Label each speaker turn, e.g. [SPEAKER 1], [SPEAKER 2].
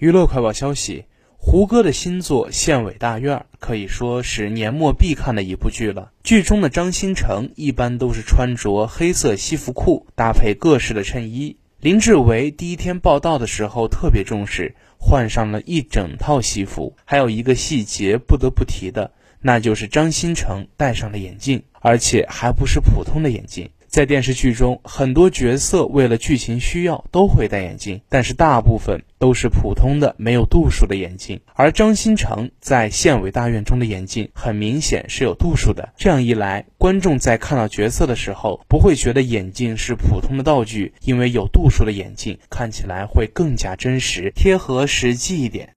[SPEAKER 1] 娱乐快报消息：胡歌的新作《县委大院》可以说是年末必看的一部剧了。剧中的张新成一般都是穿着黑色西服裤，搭配各式的衬衣。林志伟第一天报道的时候特别重视，换上了一整套西服。还有一个细节不得不提的，那就是张新成戴上了眼镜，而且还不是普通的眼镜。在电视剧中，很多角色为了剧情需要都会戴眼镜，但是大部分都是普通的、没有度数的眼镜。而张新成在《县委大院》中的眼镜很明显是有度数的，这样一来，观众在看到角色的时候不会觉得眼镜是普通的道具，因为有度数的眼镜看起来会更加真实、贴合实际一点。